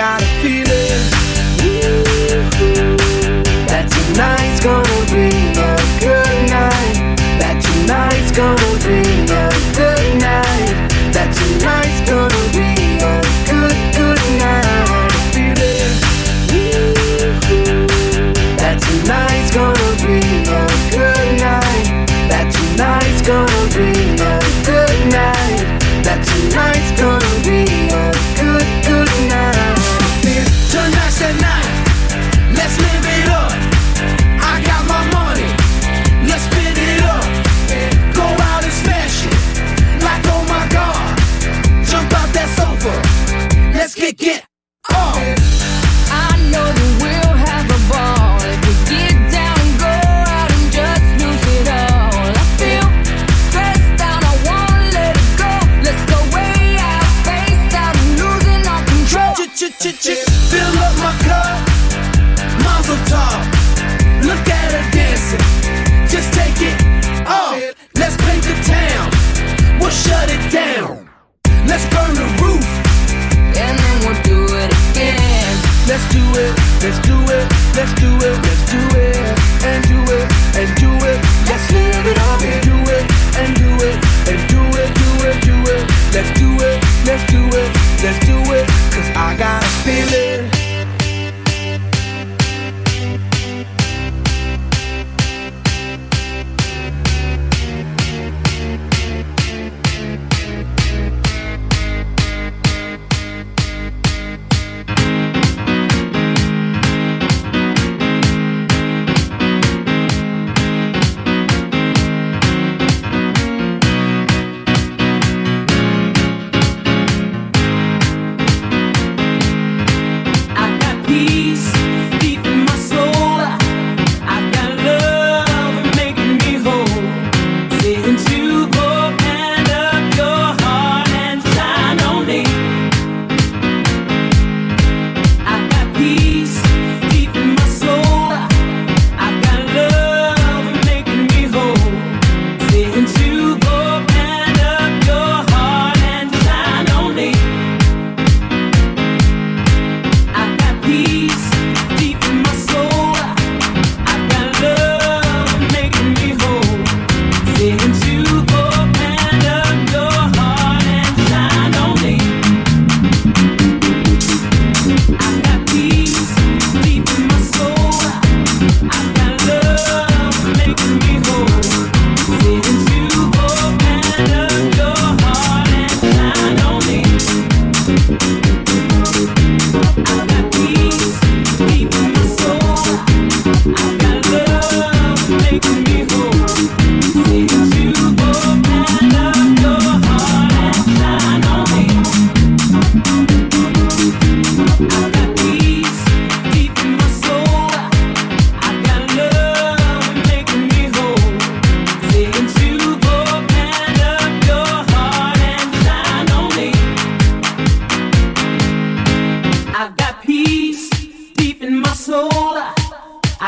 got a feeling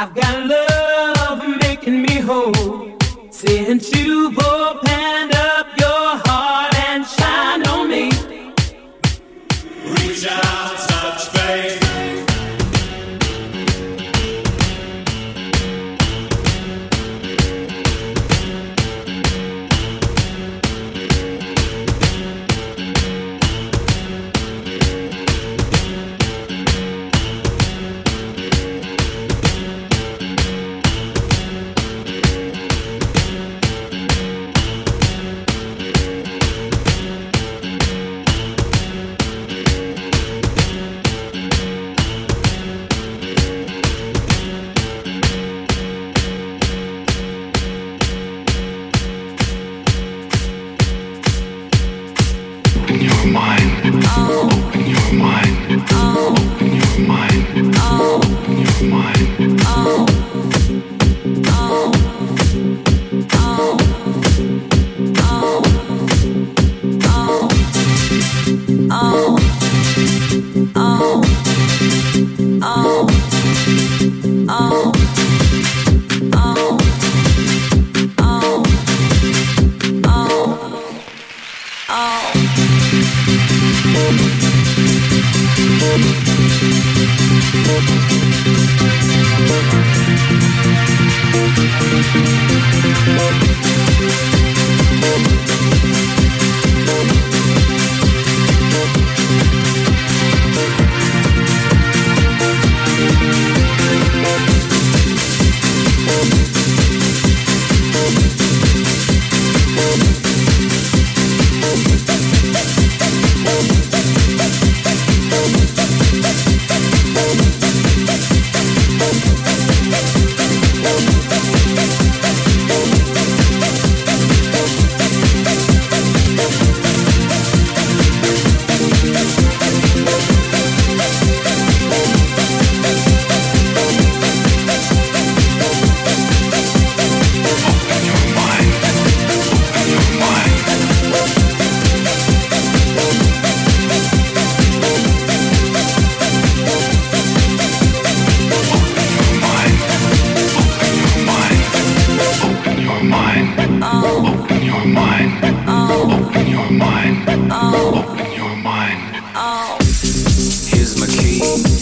I've got love making me whole. Saying you for Panda. of mine. Thank you.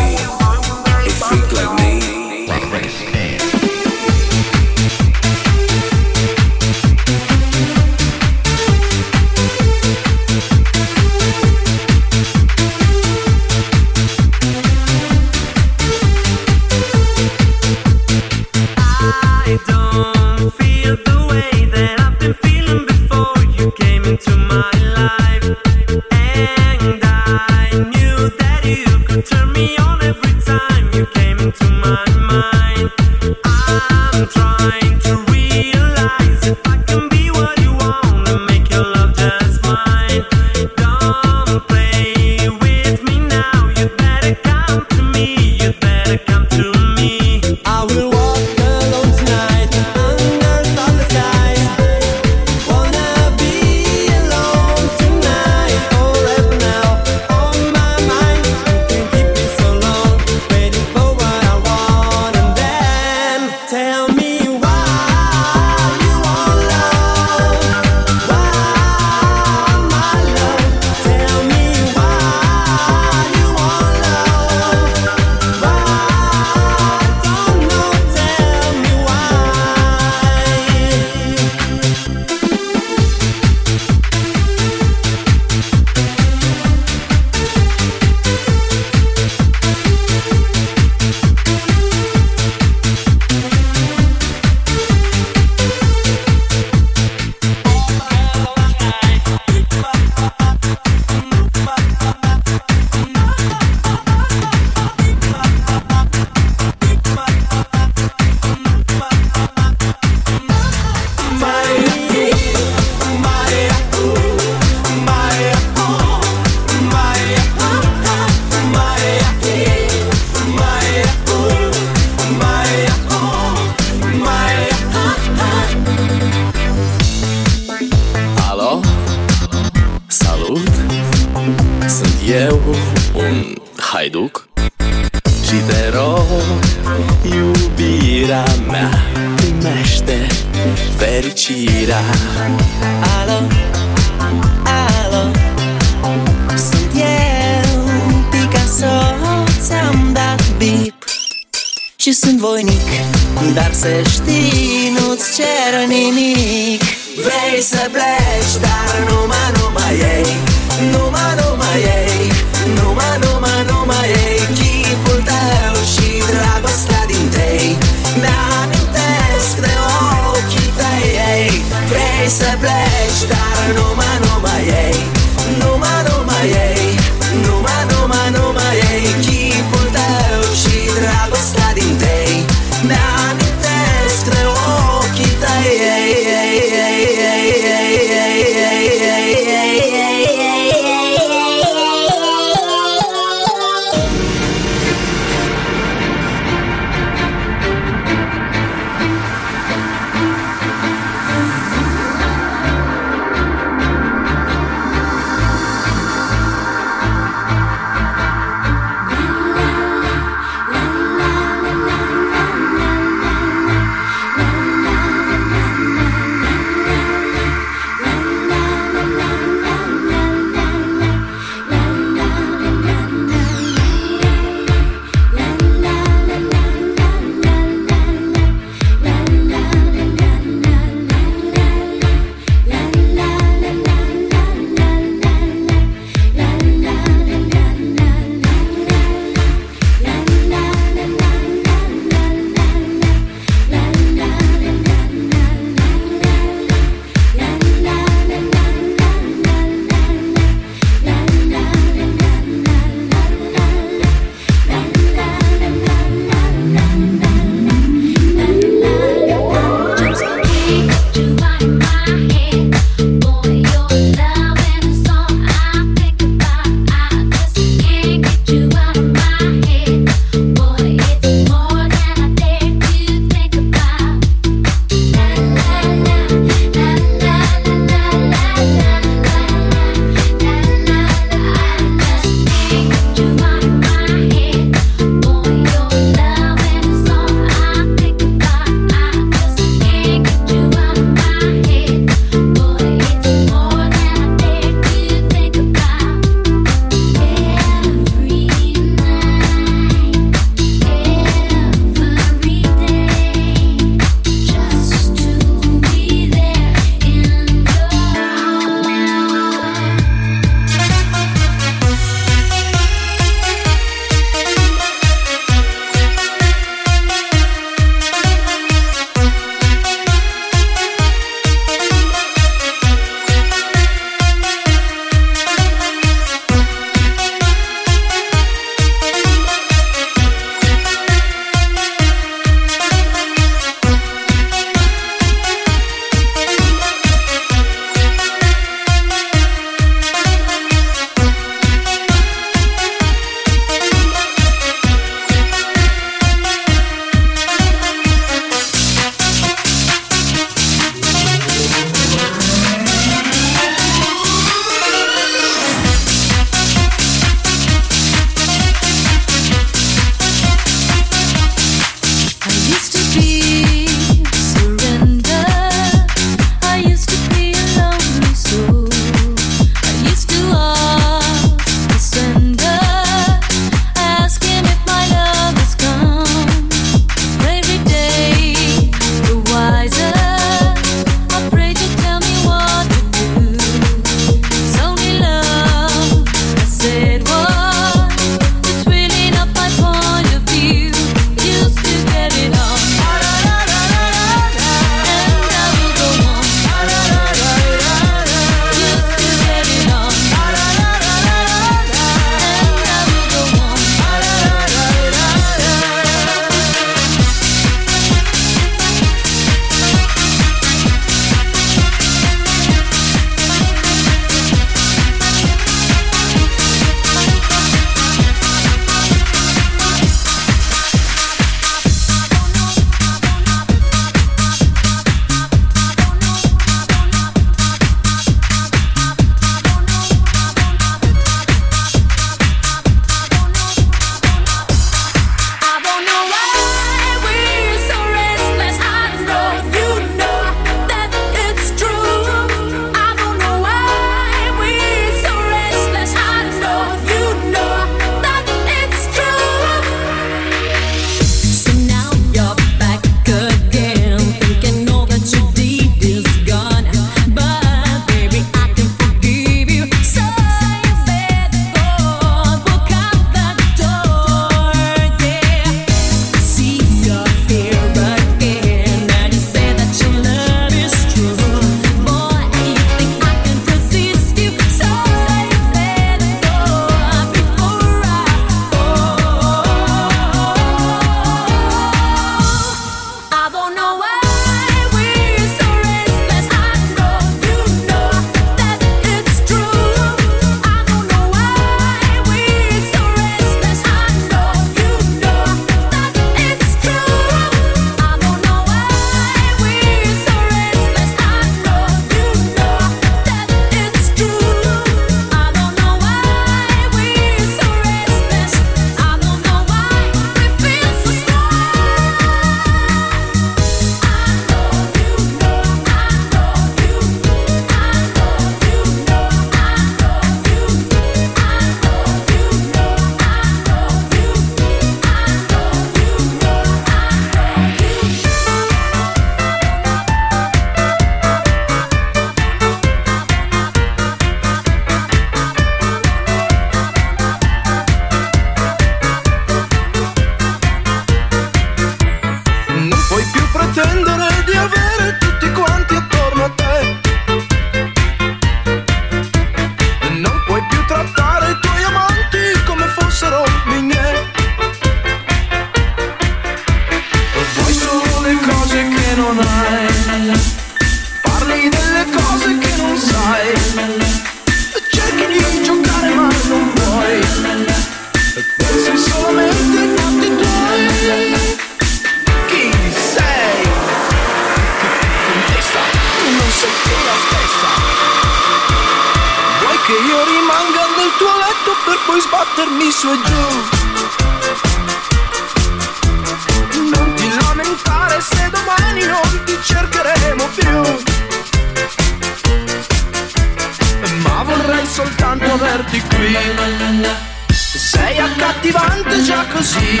Sei accattivante già così.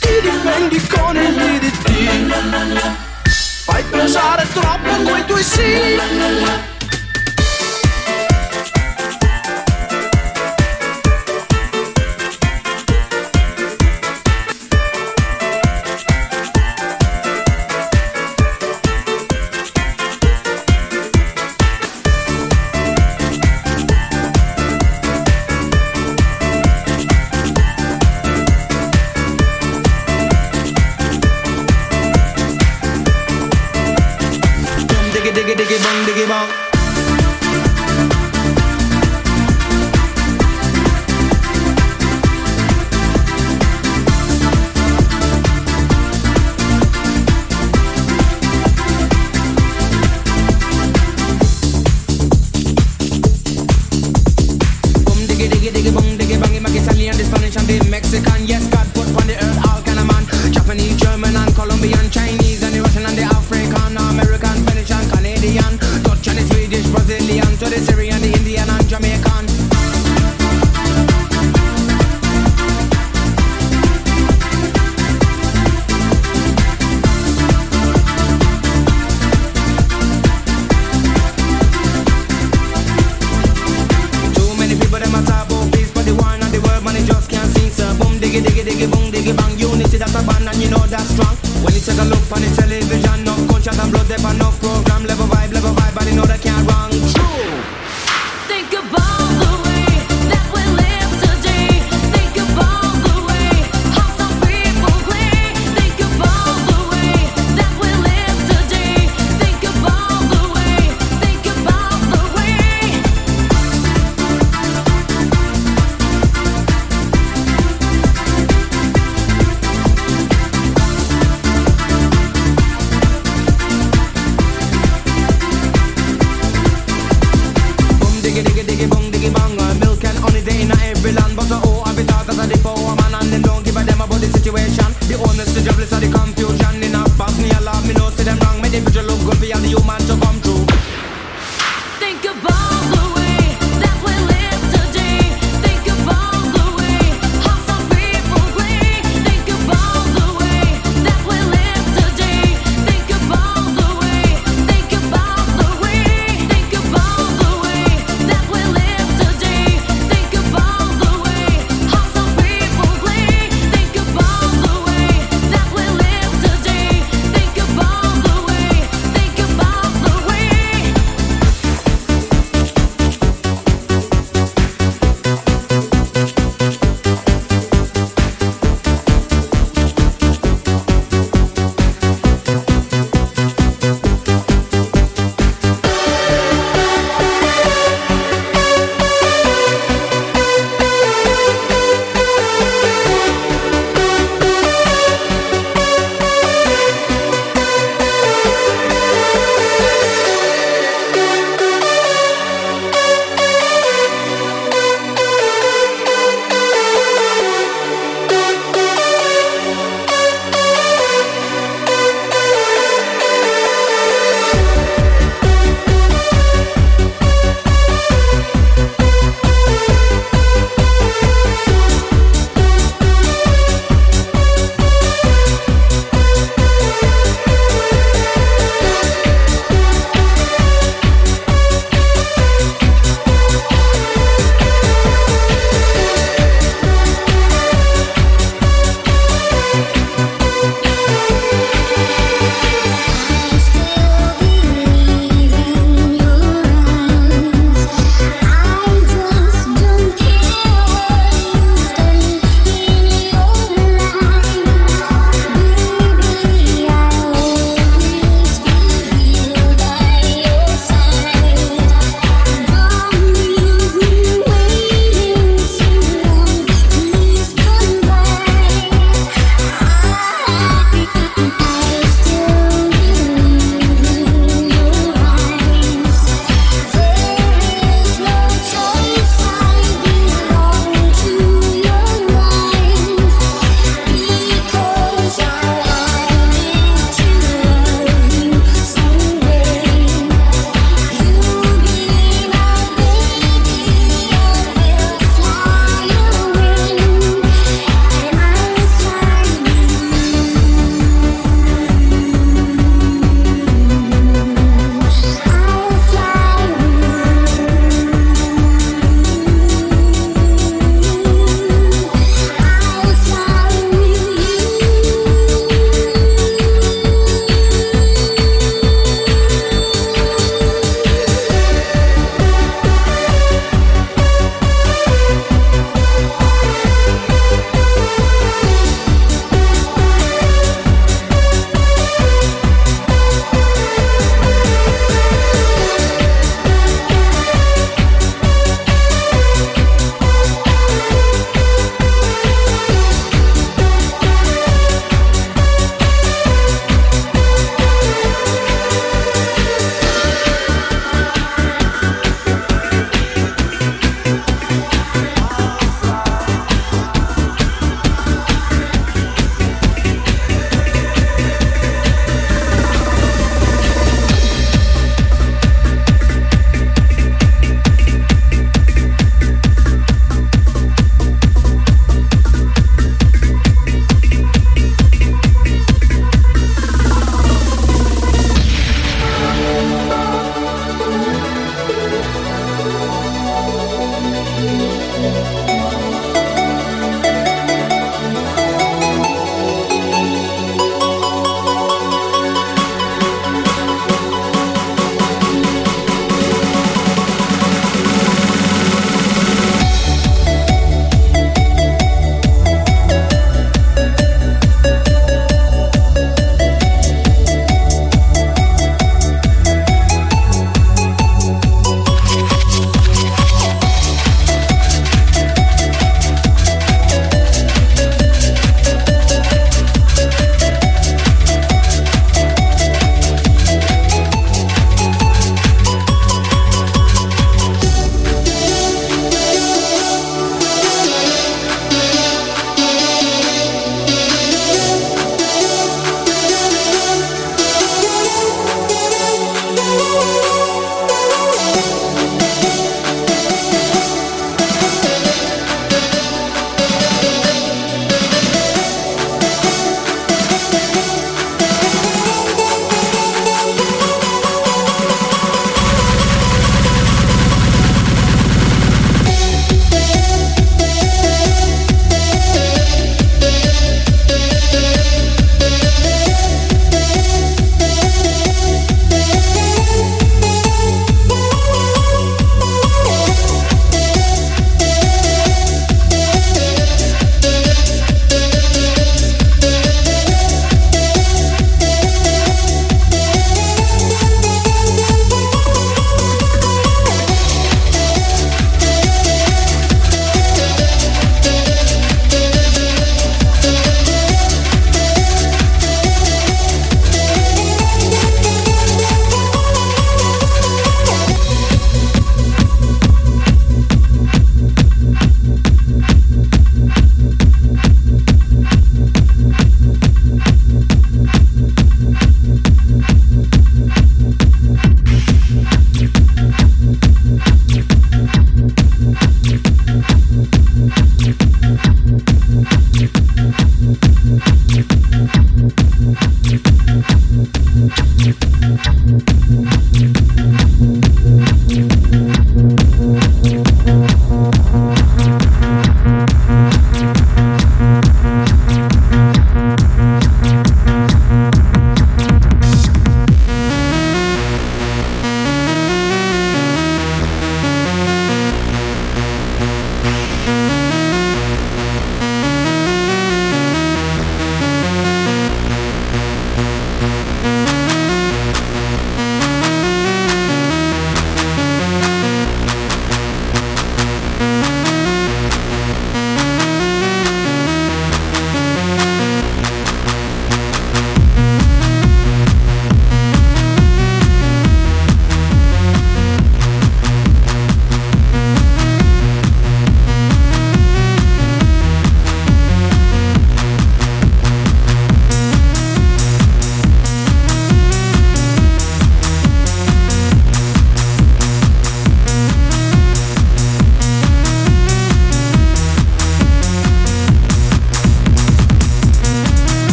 Ti difendi con il DDT Fai pensare troppo a quei tuoi sì.